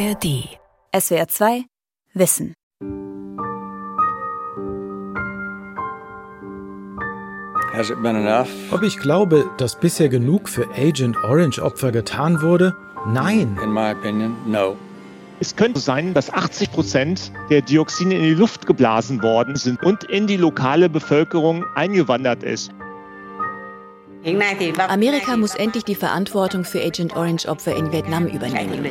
ARD. SWR 2 Wissen. Ob ich glaube, dass bisher genug für Agent Orange Opfer getan wurde? Nein. In my opinion, no. Es könnte sein, dass 80 Prozent der Dioxine in die Luft geblasen worden sind und in die lokale Bevölkerung eingewandert ist. Amerika muss endlich die Verantwortung für Agent Orange Opfer in Vietnam übernehmen.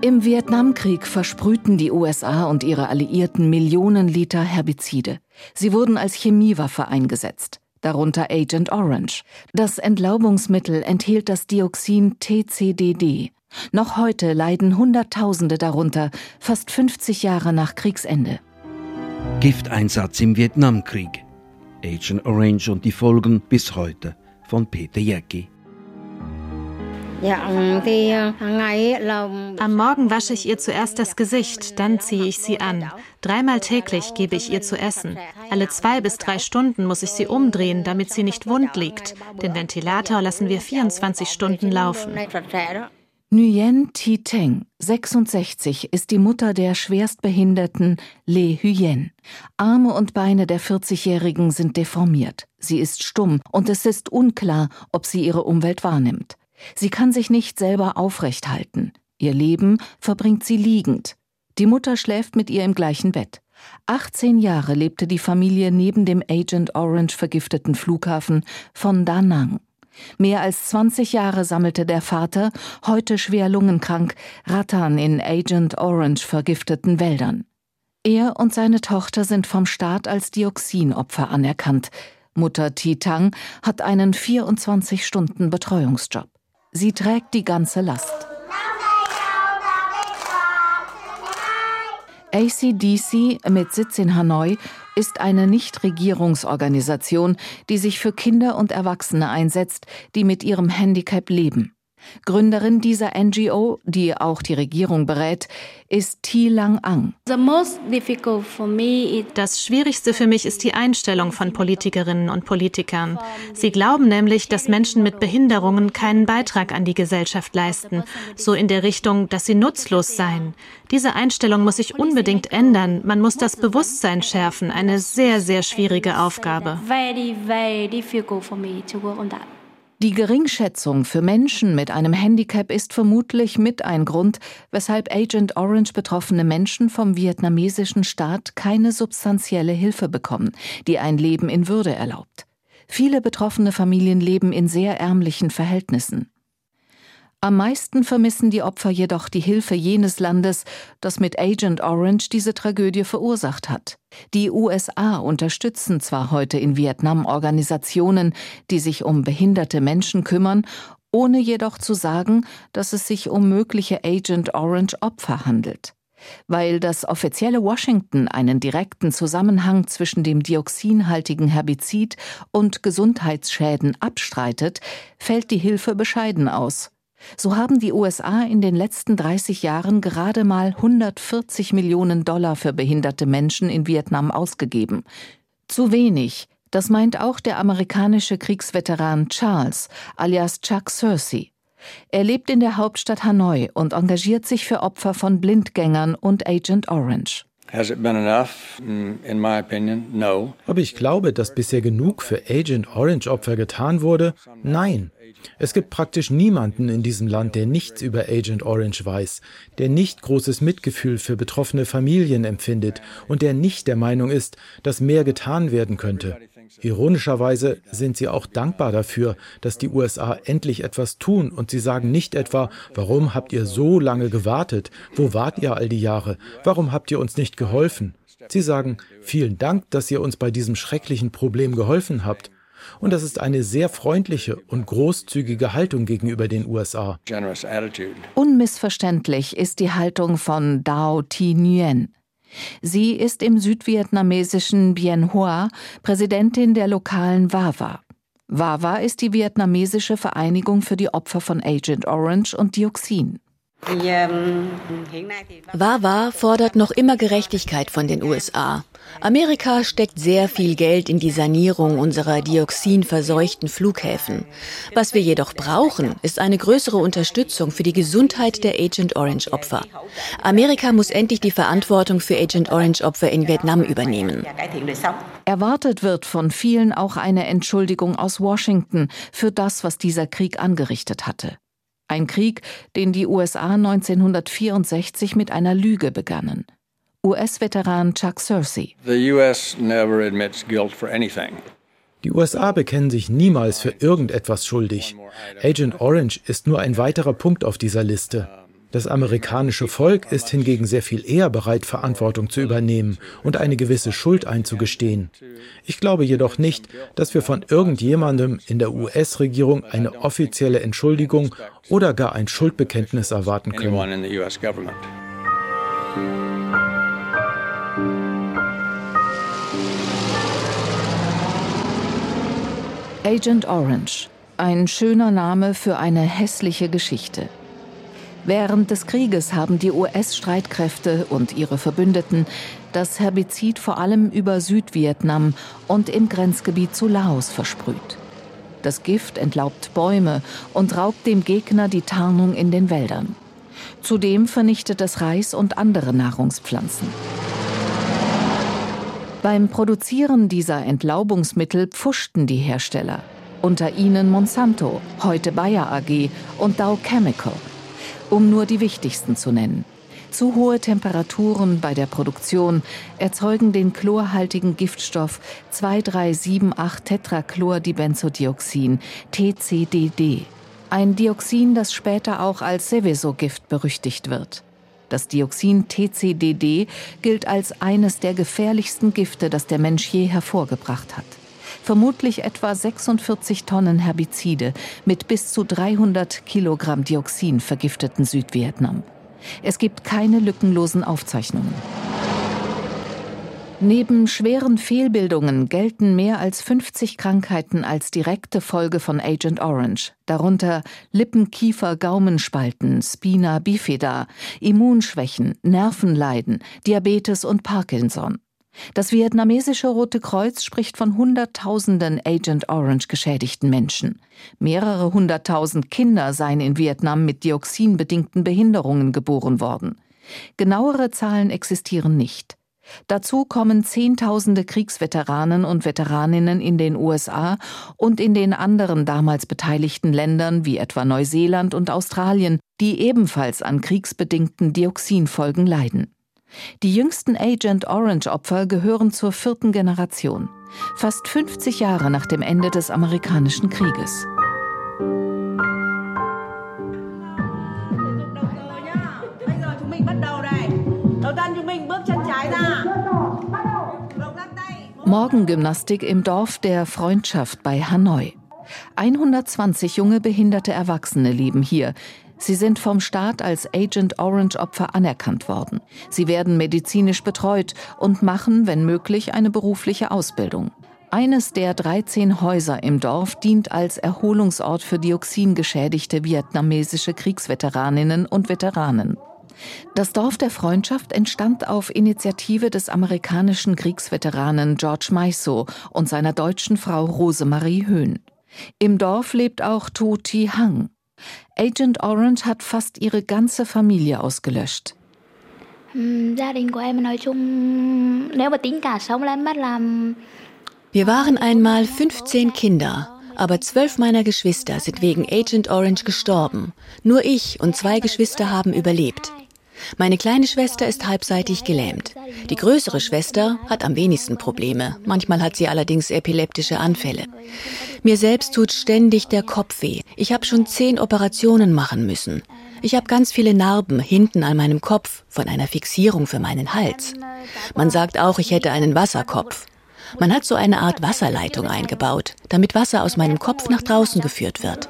Im Vietnamkrieg versprühten die USA und ihre Alliierten Millionen Liter Herbizide. Sie wurden als Chemiewaffe eingesetzt, darunter Agent Orange. Das Entlaubungsmittel enthielt das Dioxin TCDD. Noch heute leiden Hunderttausende darunter, fast 50 Jahre nach Kriegsende. Gifteinsatz im Vietnamkrieg. Agent Orange und die Folgen bis heute von Peter Jäcki. Am Morgen wasche ich ihr zuerst das Gesicht, dann ziehe ich sie an. Dreimal täglich gebe ich ihr zu essen. Alle zwei bis drei Stunden muss ich sie umdrehen, damit sie nicht wund liegt. Den Ventilator lassen wir 24 Stunden laufen. Nguyen Thi Teng, 66, ist die Mutter der schwerstbehinderten Le Huyen. Arme und Beine der 40-Jährigen sind deformiert. Sie ist stumm und es ist unklar, ob sie ihre Umwelt wahrnimmt. Sie kann sich nicht selber aufrecht halten. Ihr Leben verbringt sie liegend. Die Mutter schläft mit ihr im gleichen Bett. 18 Jahre lebte die Familie neben dem Agent Orange vergifteten Flughafen von Da Nang. Mehr als 20 Jahre sammelte der Vater, heute schwer lungenkrank, Rattan in Agent Orange vergifteten Wäldern. Er und seine Tochter sind vom Staat als Dioxinopfer anerkannt. Mutter Titang hat einen 24-Stunden-Betreuungsjob. Sie trägt die ganze Last. ACDC mit Sitz in Hanoi ist eine Nichtregierungsorganisation, die sich für Kinder und Erwachsene einsetzt, die mit ihrem Handicap leben. Gründerin dieser NGO, die auch die Regierung berät, ist Thi Lang Ang. Das Schwierigste für mich ist die Einstellung von Politikerinnen und Politikern. Sie glauben nämlich, dass Menschen mit Behinderungen keinen Beitrag an die Gesellschaft leisten, so in der Richtung, dass sie nutzlos seien. Diese Einstellung muss sich unbedingt ändern. Man muss das Bewusstsein schärfen. Eine sehr, sehr schwierige Aufgabe. Die Geringschätzung für Menschen mit einem Handicap ist vermutlich mit ein Grund, weshalb Agent Orange betroffene Menschen vom vietnamesischen Staat keine substanzielle Hilfe bekommen, die ein Leben in Würde erlaubt. Viele betroffene Familien leben in sehr ärmlichen Verhältnissen. Am meisten vermissen die Opfer jedoch die Hilfe jenes Landes, das mit Agent Orange diese Tragödie verursacht hat. Die USA unterstützen zwar heute in Vietnam Organisationen, die sich um behinderte Menschen kümmern, ohne jedoch zu sagen, dass es sich um mögliche Agent Orange Opfer handelt. Weil das offizielle Washington einen direkten Zusammenhang zwischen dem dioxinhaltigen Herbizid und Gesundheitsschäden abstreitet, fällt die Hilfe bescheiden aus. So haben die USA in den letzten 30 Jahren gerade mal 140 Millionen Dollar für behinderte Menschen in Vietnam ausgegeben. Zu wenig, das meint auch der amerikanische Kriegsveteran Charles, alias Chuck Searcy. Er lebt in der Hauptstadt Hanoi und engagiert sich für Opfer von Blindgängern und Agent Orange. Mm, opinion, Ob ich glaube, dass bisher genug für Agent Orange Opfer getan wurde? Nein. Es gibt praktisch niemanden in diesem Land, der nichts über Agent Orange weiß, der nicht großes Mitgefühl für betroffene Familien empfindet und der nicht der Meinung ist, dass mehr getan werden könnte. Ironischerweise sind sie auch dankbar dafür, dass die USA endlich etwas tun und sie sagen nicht etwa, warum habt ihr so lange gewartet? Wo wart ihr all die Jahre? Warum habt ihr uns nicht geholfen? Sie sagen, vielen Dank, dass ihr uns bei diesem schrecklichen Problem geholfen habt. Und das ist eine sehr freundliche und großzügige Haltung gegenüber den USA. Unmissverständlich ist die Haltung von Dao Thi Nguyen. Sie ist im südvietnamesischen Bien Hoa Präsidentin der lokalen WAWA. WAWA ist die vietnamesische Vereinigung für die Opfer von Agent Orange und Dioxin. Wawa fordert noch immer Gerechtigkeit von den USA. Amerika steckt sehr viel Geld in die Sanierung unserer dioxinverseuchten Flughäfen. Was wir jedoch brauchen, ist eine größere Unterstützung für die Gesundheit der Agent Orange Opfer. Amerika muss endlich die Verantwortung für Agent Orange Opfer in Vietnam übernehmen. Erwartet wird von vielen auch eine Entschuldigung aus Washington für das, was dieser Krieg angerichtet hatte. Ein Krieg, den die USA 1964 mit einer Lüge begannen. US-Veteran Chuck Searcy. The U.S. never admits guilt for anything. Die USA bekennen sich niemals für irgendetwas schuldig. Agent Orange ist nur ein weiterer Punkt auf dieser Liste. Das amerikanische Volk ist hingegen sehr viel eher bereit, Verantwortung zu übernehmen und eine gewisse Schuld einzugestehen. Ich glaube jedoch nicht, dass wir von irgendjemandem in der US-Regierung eine offizielle Entschuldigung oder gar ein Schuldbekenntnis erwarten können. Agent Orange. Ein schöner Name für eine hässliche Geschichte. Während des Krieges haben die US-Streitkräfte und ihre Verbündeten das Herbizid vor allem über Südvietnam und im Grenzgebiet zu Laos versprüht. Das Gift entlaubt Bäume und raubt dem Gegner die Tarnung in den Wäldern. Zudem vernichtet es Reis und andere Nahrungspflanzen. Beim Produzieren dieser Entlaubungsmittel pfuschten die Hersteller, unter ihnen Monsanto, heute Bayer AG und Dow Chemical – um nur die wichtigsten zu nennen. Zu hohe Temperaturen bei der Produktion erzeugen den chlorhaltigen Giftstoff 2378-Tetrachlordibenzodioxin, TCDD. Ein Dioxin, das später auch als Seveso-Gift berüchtigt wird. Das Dioxin TCDD gilt als eines der gefährlichsten Gifte, das der Mensch je hervorgebracht hat vermutlich etwa 46 Tonnen Herbizide mit bis zu 300 Kilogramm Dioxin vergifteten Südvietnam. Es gibt keine lückenlosen Aufzeichnungen. Neben schweren Fehlbildungen gelten mehr als 50 Krankheiten als direkte Folge von Agent Orange, darunter Lippen-, Kiefer-, Gaumenspalten, Spina bifida, Immunschwächen, Nervenleiden, Diabetes und Parkinson. Das vietnamesische Rote Kreuz spricht von Hunderttausenden Agent Orange geschädigten Menschen. Mehrere hunderttausend Kinder seien in Vietnam mit dioxinbedingten Behinderungen geboren worden. Genauere Zahlen existieren nicht. Dazu kommen Zehntausende Kriegsveteranen und Veteraninnen in den USA und in den anderen damals beteiligten Ländern wie etwa Neuseeland und Australien, die ebenfalls an kriegsbedingten Dioxinfolgen leiden. Die jüngsten Agent Orange-Opfer gehören zur vierten Generation, fast 50 Jahre nach dem Ende des amerikanischen Krieges. Morgengymnastik im Dorf der Freundschaft bei Hanoi. 120 junge behinderte Erwachsene leben hier, Sie sind vom Staat als Agent Orange Opfer anerkannt worden. Sie werden medizinisch betreut und machen, wenn möglich, eine berufliche Ausbildung. Eines der 13 Häuser im Dorf dient als Erholungsort für dioxingeschädigte vietnamesische Kriegsveteraninnen und Veteranen. Das Dorf der Freundschaft entstand auf Initiative des amerikanischen Kriegsveteranen George Maiso und seiner deutschen Frau Rosemarie Höhn. Im Dorf lebt auch To Thi Hang. Agent Orange hat fast ihre ganze Familie ausgelöscht. Wir waren einmal 15 Kinder, aber zwölf meiner Geschwister sind wegen Agent Orange gestorben. Nur ich und zwei Geschwister haben überlebt. Meine kleine Schwester ist halbseitig gelähmt. Die größere Schwester hat am wenigsten Probleme. Manchmal hat sie allerdings epileptische Anfälle. Mir selbst tut ständig der Kopf weh. Ich habe schon zehn Operationen machen müssen. Ich habe ganz viele Narben hinten an meinem Kopf von einer Fixierung für meinen Hals. Man sagt auch, ich hätte einen Wasserkopf. Man hat so eine Art Wasserleitung eingebaut, damit Wasser aus meinem Kopf nach draußen geführt wird.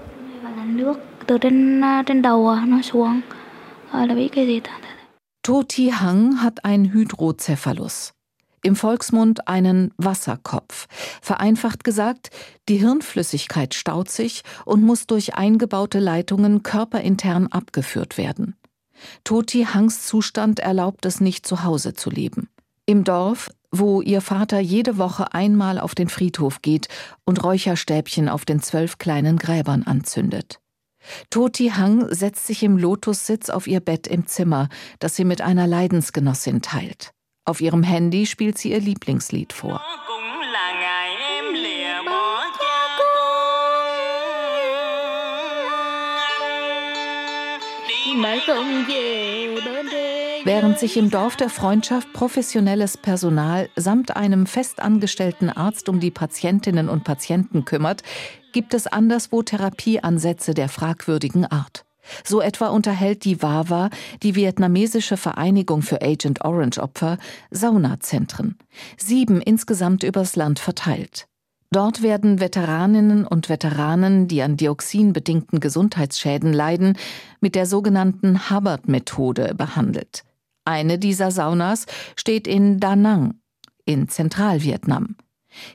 Toti Hang hat einen Hydrocephalus. Im Volksmund einen Wasserkopf. Vereinfacht gesagt, die Hirnflüssigkeit staut sich und muss durch eingebaute Leitungen körperintern abgeführt werden. Toti Hangs Zustand erlaubt es nicht, zu Hause zu leben. Im Dorf, wo ihr Vater jede Woche einmal auf den Friedhof geht und Räucherstäbchen auf den zwölf kleinen Gräbern anzündet. Toti Hang setzt sich im Lotussitz auf ihr Bett im Zimmer, das sie mit einer Leidensgenossin teilt. Auf ihrem Handy spielt sie ihr Lieblingslied vor. Während sich im Dorf der Freundschaft professionelles Personal samt einem festangestellten Arzt um die Patientinnen und Patienten kümmert, gibt es anderswo Therapieansätze der fragwürdigen Art. So etwa unterhält die WAWA, die vietnamesische Vereinigung für Agent Orange Opfer, Saunazentren. Sieben insgesamt übers Land verteilt. Dort werden Veteraninnen und Veteranen, die an dioxinbedingten Gesundheitsschäden leiden, mit der sogenannten Hubbard-Methode behandelt. Eine dieser Saunas steht in Da Nang in Zentralvietnam.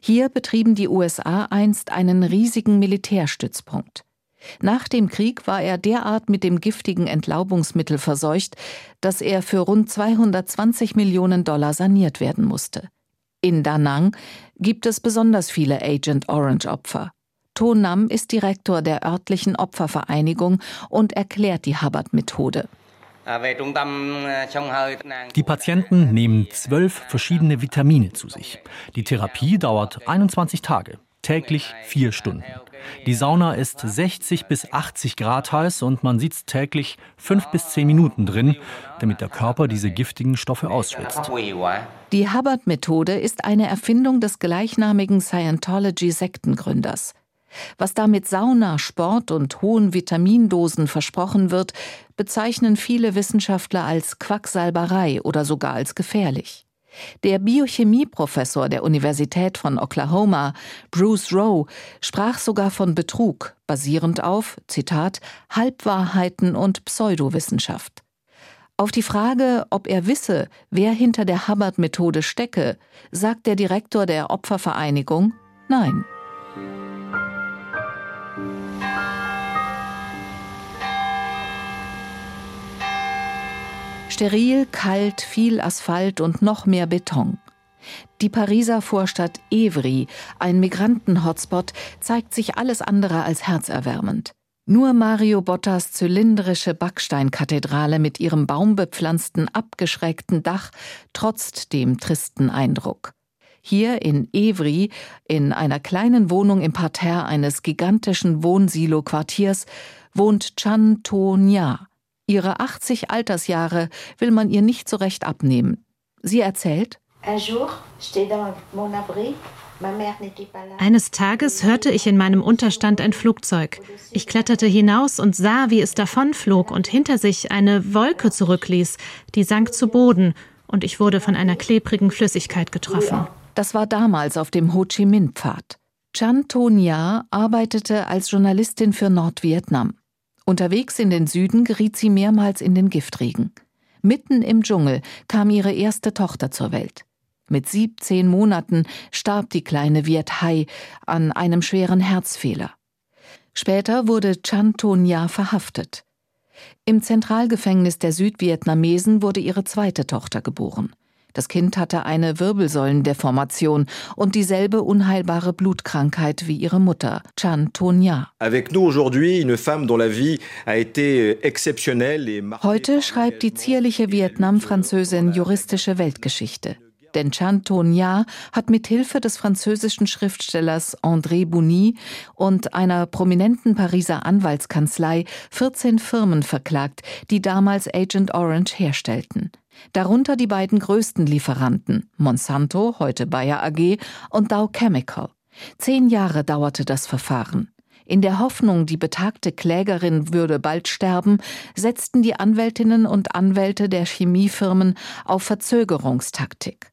Hier betrieben die USA einst einen riesigen Militärstützpunkt. Nach dem Krieg war er derart mit dem giftigen Entlaubungsmittel verseucht, dass er für rund 220 Millionen Dollar saniert werden musste. In Da Nang gibt es besonders viele Agent Orange Opfer. To Nam ist Direktor der örtlichen Opfervereinigung und erklärt die Hubbard-Methode. Die Patienten nehmen zwölf verschiedene Vitamine zu sich. Die Therapie dauert 21 Tage, täglich vier Stunden. Die Sauna ist 60 bis 80 Grad heiß und man sitzt täglich fünf bis zehn Minuten drin, damit der Körper diese giftigen Stoffe ausschwitzt. Die Hubbard-Methode ist eine Erfindung des gleichnamigen Scientology-Sektengründers. Was da mit Sauna, Sport und hohen Vitamindosen versprochen wird, bezeichnen viele Wissenschaftler als Quacksalberei oder sogar als gefährlich. Der Biochemieprofessor der Universität von Oklahoma, Bruce Rowe, sprach sogar von Betrug, basierend auf, Zitat, Halbwahrheiten und Pseudowissenschaft. Auf die Frage, ob er wisse, wer hinter der Hubbard-Methode stecke, sagt der Direktor der Opfervereinigung Nein. Steril, kalt, viel Asphalt und noch mehr Beton. Die Pariser Vorstadt Evry, ein Migranten-Hotspot, zeigt sich alles andere als herzerwärmend. Nur Mario Bottas zylindrische Backsteinkathedrale mit ihrem baumbepflanzten, abgeschrägten Dach trotzt dem tristen Eindruck. Hier in Evry, in einer kleinen Wohnung im Parterre eines gigantischen Wohnsilo-Quartiers, wohnt Chan To Nya, Ihre 80 Altersjahre will man ihr nicht so recht abnehmen. Sie erzählt, eines Tages hörte ich in meinem Unterstand ein Flugzeug. Ich kletterte hinaus und sah, wie es davonflog und hinter sich eine Wolke zurückließ, die sank zu Boden, und ich wurde von einer klebrigen Flüssigkeit getroffen. Das war damals auf dem Ho Chi Minh-Pfad. Chan To Nya arbeitete als Journalistin für Nordvietnam. Unterwegs in den Süden geriet sie mehrmals in den Giftregen. Mitten im Dschungel kam ihre erste Tochter zur Welt. Mit 17 Monaten starb die kleine Viet Hai an einem schweren Herzfehler. Später wurde Chan Tonya verhaftet. Im Zentralgefängnis der Südvietnamesen wurde ihre zweite Tochter geboren. Das Kind hatte eine Wirbelsäulendeformation und dieselbe unheilbare Blutkrankheit wie ihre Mutter, Chan Tonya. Heute schreibt die zierliche Vietnam-Französin juristische Weltgeschichte. Denn Chan Tonya hat mit Hilfe des französischen Schriftstellers André Bouny und einer prominenten Pariser Anwaltskanzlei 14 Firmen verklagt, die damals Agent Orange herstellten. Darunter die beiden größten Lieferanten, Monsanto, heute Bayer AG, und Dow Chemical. Zehn Jahre dauerte das Verfahren. In der Hoffnung, die betagte Klägerin würde bald sterben, setzten die Anwältinnen und Anwälte der Chemiefirmen auf Verzögerungstaktik.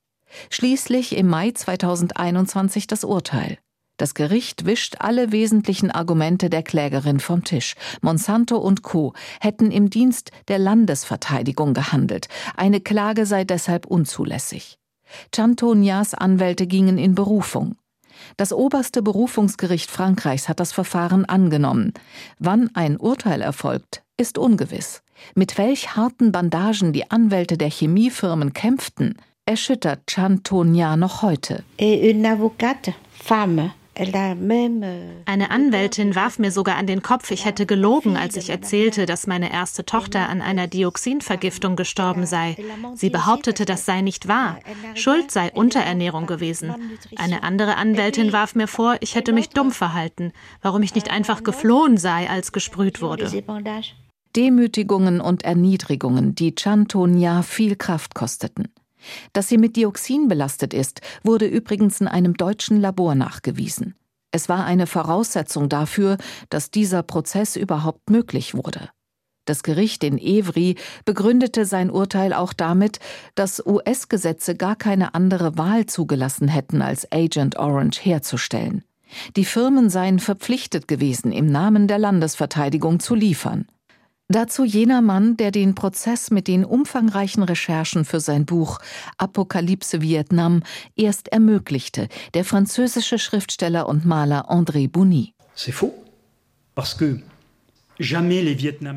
Schließlich im Mai 2021 das Urteil. Das Gericht wischt alle wesentlichen Argumente der Klägerin vom Tisch. Monsanto und Co. hätten im Dienst der Landesverteidigung gehandelt. Eine Klage sei deshalb unzulässig. Chantonias Anwälte gingen in Berufung. Das oberste Berufungsgericht Frankreichs hat das Verfahren angenommen. Wann ein Urteil erfolgt, ist ungewiss. Mit welch harten Bandagen die Anwälte der Chemiefirmen kämpften, erschüttert Chantonia noch heute. Femme eine Anwältin warf mir sogar an den Kopf, ich hätte gelogen, als ich erzählte, dass meine erste Tochter an einer Dioxinvergiftung gestorben sei. Sie behauptete, das sei nicht wahr. Schuld sei Unterernährung gewesen. Eine andere Anwältin warf mir vor, ich hätte mich dumm verhalten, warum ich nicht einfach geflohen sei, als gesprüht wurde. Demütigungen und Erniedrigungen, die Chantonia viel Kraft kosteten. Dass sie mit Dioxin belastet ist, wurde übrigens in einem deutschen Labor nachgewiesen. Es war eine Voraussetzung dafür, dass dieser Prozess überhaupt möglich wurde. Das Gericht in Evry begründete sein Urteil auch damit, dass US-Gesetze gar keine andere Wahl zugelassen hätten, als Agent Orange herzustellen. Die Firmen seien verpflichtet gewesen, im Namen der Landesverteidigung zu liefern. Dazu jener Mann, der den Prozess mit den umfangreichen Recherchen für sein Buch Apokalypse Vietnam erst ermöglichte, der französische Schriftsteller und Maler André Bouny.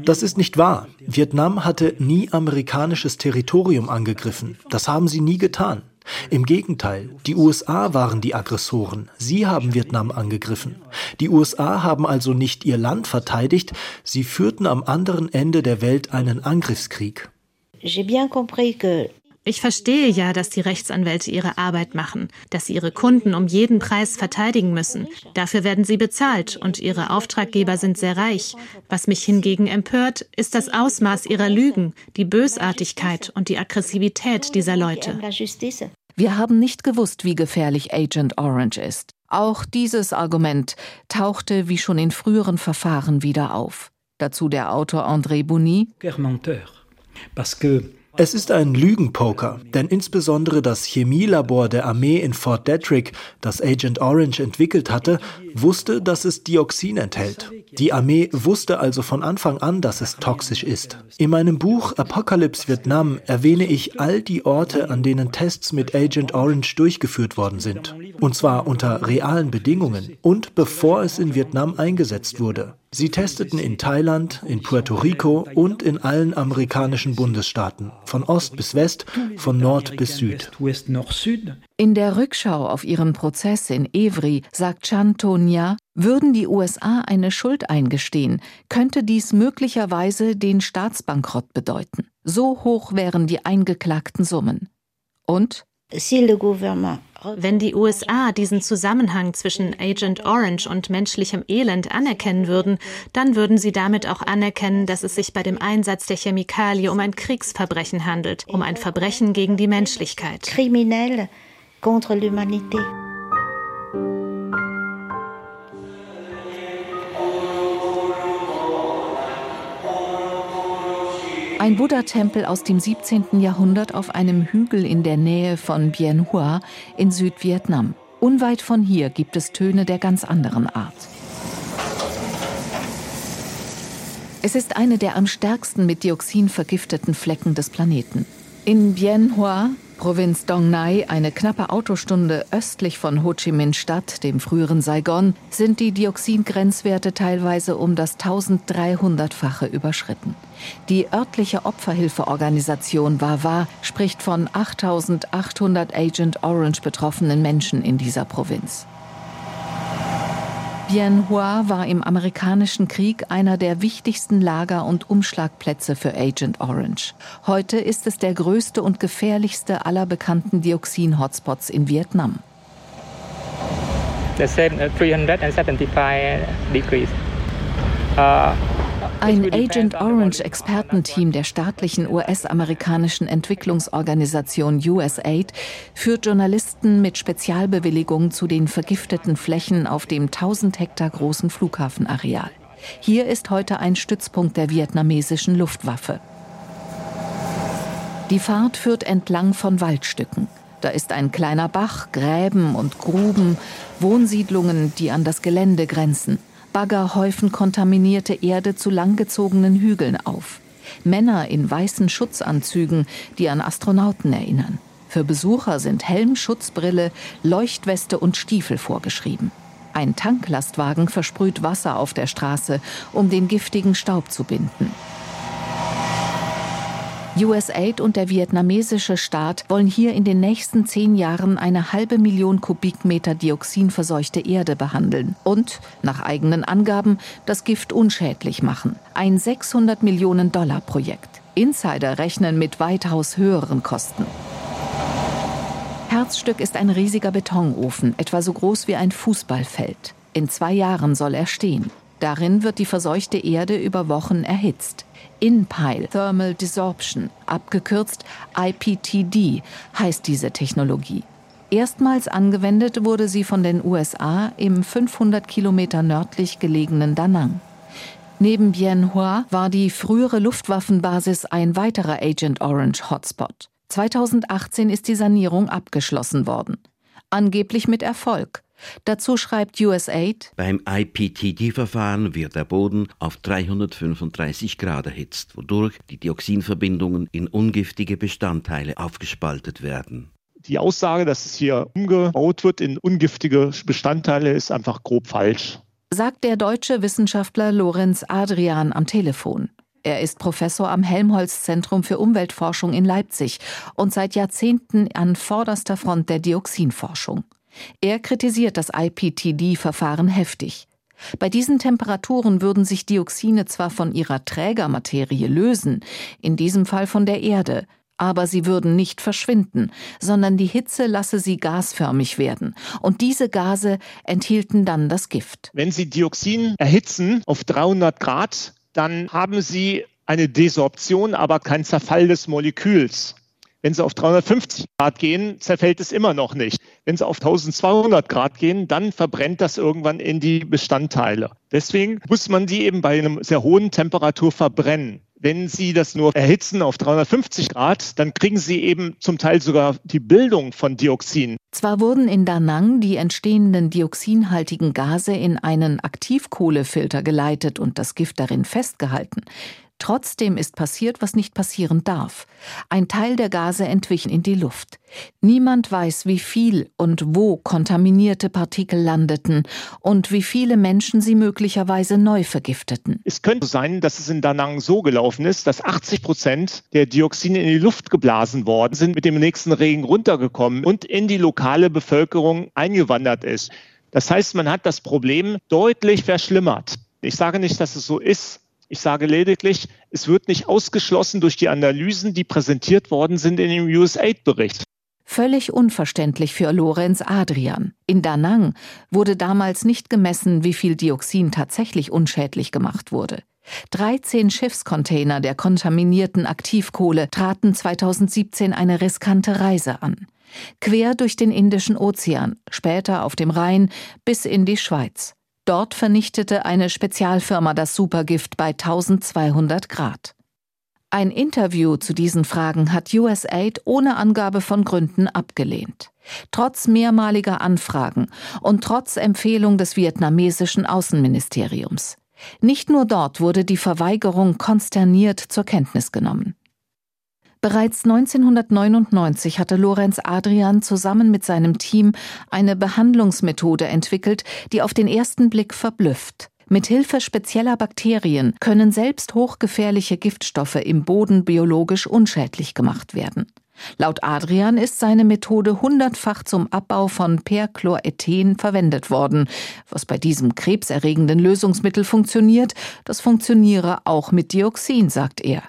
Das ist nicht wahr. Vietnam hatte nie amerikanisches Territorium angegriffen. Das haben sie nie getan. Im Gegenteil, die USA waren die Aggressoren. Sie haben Vietnam angegriffen. Die USA haben also nicht ihr Land verteidigt, sie führten am anderen Ende der Welt einen Angriffskrieg. J'ai bien compris que ich verstehe ja, dass die Rechtsanwälte ihre Arbeit machen, dass sie ihre Kunden um jeden Preis verteidigen müssen. Dafür werden sie bezahlt und ihre Auftraggeber sind sehr reich. Was mich hingegen empört, ist das Ausmaß ihrer Lügen, die Bösartigkeit und die Aggressivität dieser Leute. Wir haben nicht gewusst, wie gefährlich Agent Orange ist. Auch dieses Argument tauchte wie schon in früheren Verfahren wieder auf. Dazu der Autor André Bouny. Es ist ein Lügenpoker, denn insbesondere das Chemielabor der Armee in Fort Detrick, das Agent Orange entwickelt hatte, wusste, dass es Dioxin enthält. Die Armee wusste also von Anfang an, dass es toxisch ist. In meinem Buch Apocalypse Vietnam erwähne ich all die Orte, an denen Tests mit Agent Orange durchgeführt worden sind. Und zwar unter realen Bedingungen und bevor es in Vietnam eingesetzt wurde. Sie testeten in Thailand, in Puerto Rico und in allen amerikanischen Bundesstaaten, von Ost bis West, von Nord bis Süd. In der Rückschau auf ihren Prozess in Evry sagt Chantonia, würden die USA eine Schuld eingestehen, könnte dies möglicherweise den Staatsbankrott bedeuten. So hoch wären die eingeklagten Summen. Und wenn die USA diesen Zusammenhang zwischen Agent Orange und menschlichem Elend anerkennen würden, dann würden sie damit auch anerkennen, dass es sich bei dem Einsatz der Chemikalie um ein Kriegsverbrechen handelt, um ein Verbrechen gegen die Menschlichkeit. Kriminell contre l'humanité. Ein Buddha-Tempel aus dem 17. Jahrhundert auf einem Hügel in der Nähe von Bien Hoa in Südvietnam. Unweit von hier gibt es Töne der ganz anderen Art. Es ist eine der am stärksten mit Dioxin vergifteten Flecken des Planeten. In Bien Hoa Provinz Dong Nai, eine knappe Autostunde östlich von Ho Chi Minh Stadt, dem früheren Saigon, sind die Dioxingrenzwerte teilweise um das 1300-fache überschritten. Die örtliche Opferhilfeorganisation Wawa spricht von 8800 Agent Orange betroffenen Menschen in dieser Provinz. Bien Hoa war im amerikanischen Krieg einer der wichtigsten Lager- und Umschlagplätze für Agent Orange. Heute ist es der größte und gefährlichste aller bekannten Dioxin-Hotspots in Vietnam. The same, uh, 375 degrees. Uh, ein Agent Orange Expertenteam der staatlichen US-amerikanischen Entwicklungsorganisation USAID führt Journalisten mit Spezialbewilligung zu den vergifteten Flächen auf dem 1000 Hektar großen Flughafenareal. Hier ist heute ein Stützpunkt der vietnamesischen Luftwaffe. Die Fahrt führt entlang von Waldstücken. Da ist ein kleiner Bach, Gräben und Gruben, Wohnsiedlungen, die an das Gelände grenzen. Bagger häufen kontaminierte Erde zu langgezogenen Hügeln auf. Männer in weißen Schutzanzügen, die an Astronauten erinnern. Für Besucher sind Helm, Schutzbrille, Leuchtweste und Stiefel vorgeschrieben. Ein Tanklastwagen versprüht Wasser auf der Straße, um den giftigen Staub zu binden. USAID und der vietnamesische Staat wollen hier in den nächsten zehn Jahren eine halbe Million Kubikmeter dioxinverseuchte Erde behandeln und, nach eigenen Angaben, das Gift unschädlich machen. Ein 600 Millionen Dollar Projekt. Insider rechnen mit weitaus höheren Kosten. Herzstück ist ein riesiger Betonofen, etwa so groß wie ein Fußballfeld. In zwei Jahren soll er stehen. Darin wird die verseuchte Erde über Wochen erhitzt. In-Pile Thermal Desorption, abgekürzt IPTD, heißt diese Technologie. Erstmals angewendet wurde sie von den USA im 500 Kilometer nördlich gelegenen Da Nang. Neben Bien Hoa war die frühere Luftwaffenbasis ein weiterer Agent Orange Hotspot. 2018 ist die Sanierung abgeschlossen worden. Angeblich mit Erfolg. Dazu schreibt USAID, beim IPTD-Verfahren wird der Boden auf 335 Grad erhitzt, wodurch die Dioxinverbindungen in ungiftige Bestandteile aufgespaltet werden. Die Aussage, dass es hier umgebaut wird in ungiftige Bestandteile, ist einfach grob falsch. Sagt der deutsche Wissenschaftler Lorenz Adrian am Telefon. Er ist Professor am Helmholtz-Zentrum für Umweltforschung in Leipzig und seit Jahrzehnten an vorderster Front der Dioxinforschung. Er kritisiert das IPTD-Verfahren heftig. Bei diesen Temperaturen würden sich Dioxine zwar von ihrer Trägermaterie lösen, in diesem Fall von der Erde, aber sie würden nicht verschwinden, sondern die Hitze lasse sie gasförmig werden. Und diese Gase enthielten dann das Gift. Wenn Sie Dioxin erhitzen auf 300 Grad, dann haben Sie eine Desorption, aber kein Zerfall des Moleküls. Wenn sie auf 350 Grad gehen, zerfällt es immer noch nicht. Wenn sie auf 1200 Grad gehen, dann verbrennt das irgendwann in die Bestandteile. Deswegen muss man die eben bei einer sehr hohen Temperatur verbrennen. Wenn Sie das nur erhitzen auf 350 Grad, dann kriegen Sie eben zum Teil sogar die Bildung von Dioxin. Zwar wurden in Da Nang die entstehenden dioxinhaltigen Gase in einen Aktivkohlefilter geleitet und das Gift darin festgehalten. Trotzdem ist passiert, was nicht passieren darf. Ein Teil der Gase entwich in die Luft. Niemand weiß, wie viel und wo kontaminierte Partikel landeten und wie viele Menschen sie möglicherweise neu vergifteten. Es könnte sein, dass es in Danang so gelaufen ist, dass 80 Prozent der Dioxine in die Luft geblasen worden sind, mit dem nächsten Regen runtergekommen und in die lokale Bevölkerung eingewandert ist. Das heißt, man hat das Problem deutlich verschlimmert. Ich sage nicht, dass es so ist, ich sage lediglich, es wird nicht ausgeschlossen durch die Analysen, die präsentiert worden sind in dem USAID-Bericht. Völlig unverständlich für Lorenz Adrian. In Da Nang wurde damals nicht gemessen, wie viel Dioxin tatsächlich unschädlich gemacht wurde. 13 Schiffscontainer der kontaminierten Aktivkohle traten 2017 eine riskante Reise an. Quer durch den Indischen Ozean, später auf dem Rhein bis in die Schweiz. Dort vernichtete eine Spezialfirma das Supergift bei 1200 Grad. Ein Interview zu diesen Fragen hat USAID ohne Angabe von Gründen abgelehnt. Trotz mehrmaliger Anfragen und trotz Empfehlung des vietnamesischen Außenministeriums. Nicht nur dort wurde die Verweigerung konsterniert zur Kenntnis genommen. Bereits 1999 hatte Lorenz Adrian zusammen mit seinem Team eine Behandlungsmethode entwickelt, die auf den ersten Blick verblüfft. Mit Hilfe spezieller Bakterien können selbst hochgefährliche Giftstoffe im Boden biologisch unschädlich gemacht werden. Laut Adrian ist seine Methode hundertfach zum Abbau von Perchlorethen verwendet worden. Was bei diesem krebserregenden Lösungsmittel funktioniert, das funktioniere auch mit Dioxin, sagt er.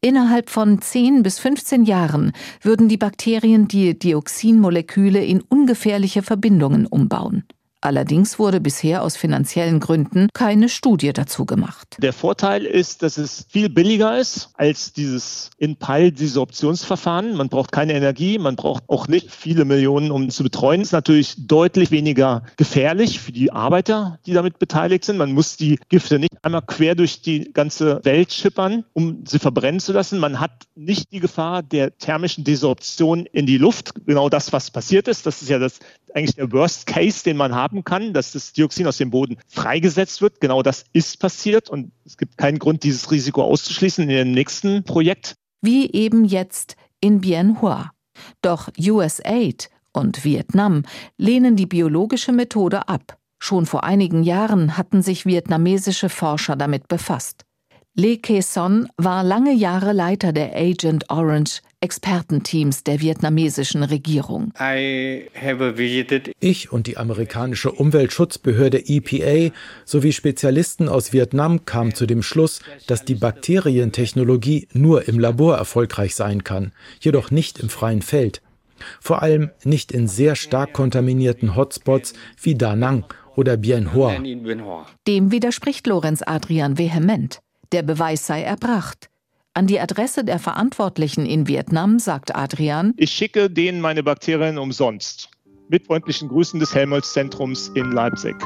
Innerhalb von 10 bis 15 Jahren würden die Bakterien die Dioxinmoleküle in ungefährliche Verbindungen umbauen. Allerdings wurde bisher aus finanziellen Gründen keine Studie dazu gemacht. Der Vorteil ist, dass es viel billiger ist als dieses In-Pile-Desorptionsverfahren. Man braucht keine Energie, man braucht auch nicht viele Millionen, um zu betreuen. Es ist natürlich deutlich weniger gefährlich für die Arbeiter, die damit beteiligt sind. Man muss die Gifte nicht einmal quer durch die ganze Welt schippern, um sie verbrennen zu lassen. Man hat nicht die Gefahr der thermischen Desorption in die Luft. Genau das, was passiert ist. Das ist ja das eigentlich der Worst Case, den man haben kann, dass das Dioxin aus dem Boden freigesetzt wird. Genau das ist passiert und es gibt keinen Grund, dieses Risiko auszuschließen in dem nächsten Projekt. Wie eben jetzt in Bien Hoa. Doch USAID und Vietnam lehnen die biologische Methode ab. Schon vor einigen Jahren hatten sich vietnamesische Forscher damit befasst. Lee Kae-son war lange Jahre Leiter der Agent Orange Expertenteams der vietnamesischen Regierung. Ich und die amerikanische Umweltschutzbehörde EPA sowie Spezialisten aus Vietnam kamen zu dem Schluss, dass die Bakterientechnologie nur im Labor erfolgreich sein kann, jedoch nicht im freien Feld. Vor allem nicht in sehr stark kontaminierten Hotspots wie Da Nang oder Bien Hoa. Dem widerspricht Lorenz Adrian vehement. Der Beweis sei erbracht. An die Adresse der Verantwortlichen in Vietnam sagt Adrian: Ich schicke denen meine Bakterien umsonst. Mit freundlichen Grüßen des Helmholtz-Zentrums in Leipzig.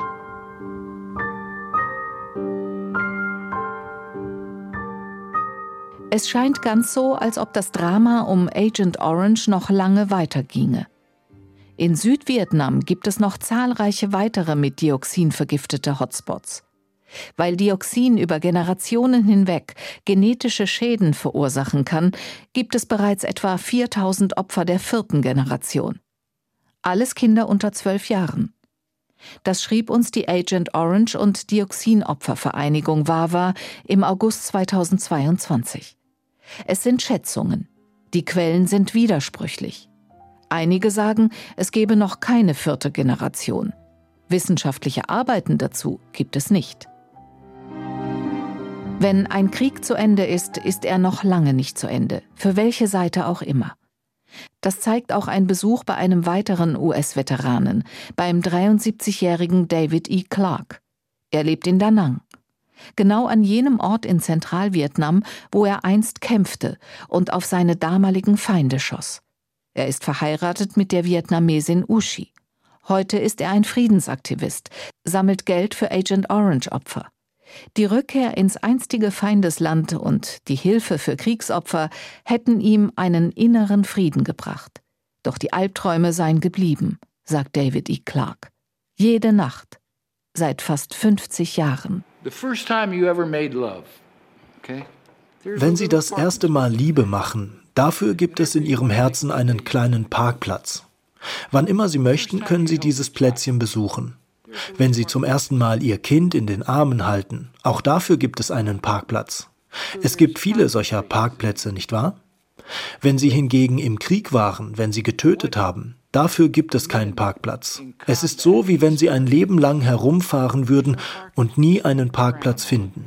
Es scheint ganz so, als ob das Drama um Agent Orange noch lange weiterginge. In Südvietnam gibt es noch zahlreiche weitere mit Dioxin vergiftete Hotspots. Weil Dioxin über Generationen hinweg genetische Schäden verursachen kann, gibt es bereits etwa 4000 Opfer der vierten Generation. Alles Kinder unter zwölf Jahren. Das schrieb uns die Agent Orange und Dioxinopfervereinigung WAWA im August 2022. Es sind Schätzungen. Die Quellen sind widersprüchlich. Einige sagen, es gebe noch keine vierte Generation. Wissenschaftliche Arbeiten dazu gibt es nicht. Wenn ein Krieg zu Ende ist, ist er noch lange nicht zu Ende, für welche Seite auch immer. Das zeigt auch ein Besuch bei einem weiteren US-Veteranen, beim 73-jährigen David E. Clark. Er lebt in Da Nang. Genau an jenem Ort in Zentralvietnam, wo er einst kämpfte und auf seine damaligen Feinde schoss. Er ist verheiratet mit der Vietnamesin Ushi. Heute ist er ein Friedensaktivist, sammelt Geld für Agent Orange Opfer. Die Rückkehr ins einstige Feindesland und die Hilfe für Kriegsopfer hätten ihm einen inneren Frieden gebracht. Doch die Albträume seien geblieben, sagt David E. Clark. Jede Nacht. Seit fast 50 Jahren. Wenn Sie das erste Mal Liebe machen, dafür gibt es in Ihrem Herzen einen kleinen Parkplatz. Wann immer Sie möchten, können Sie dieses Plätzchen besuchen. Wenn Sie zum ersten Mal Ihr Kind in den Armen halten, auch dafür gibt es einen Parkplatz. Es gibt viele solcher Parkplätze, nicht wahr? Wenn Sie hingegen im Krieg waren, wenn Sie getötet haben, dafür gibt es keinen Parkplatz. Es ist so, wie wenn Sie ein Leben lang herumfahren würden und nie einen Parkplatz finden.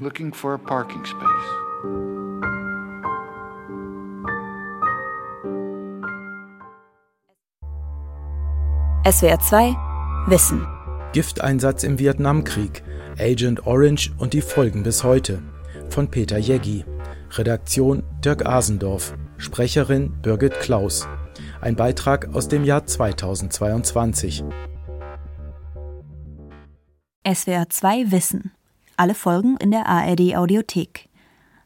SWR 2 Wissen Gifteinsatz im Vietnamkrieg, Agent Orange und die Folgen bis heute. Von Peter Jeggi. Redaktion Dirk Asendorf. Sprecherin Birgit Klaus. Ein Beitrag aus dem Jahr 2022. SWR 2 Wissen. Alle Folgen in der ARD Audiothek.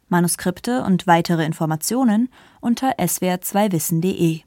Manuskripte und weitere Informationen unter swr2wissen.de.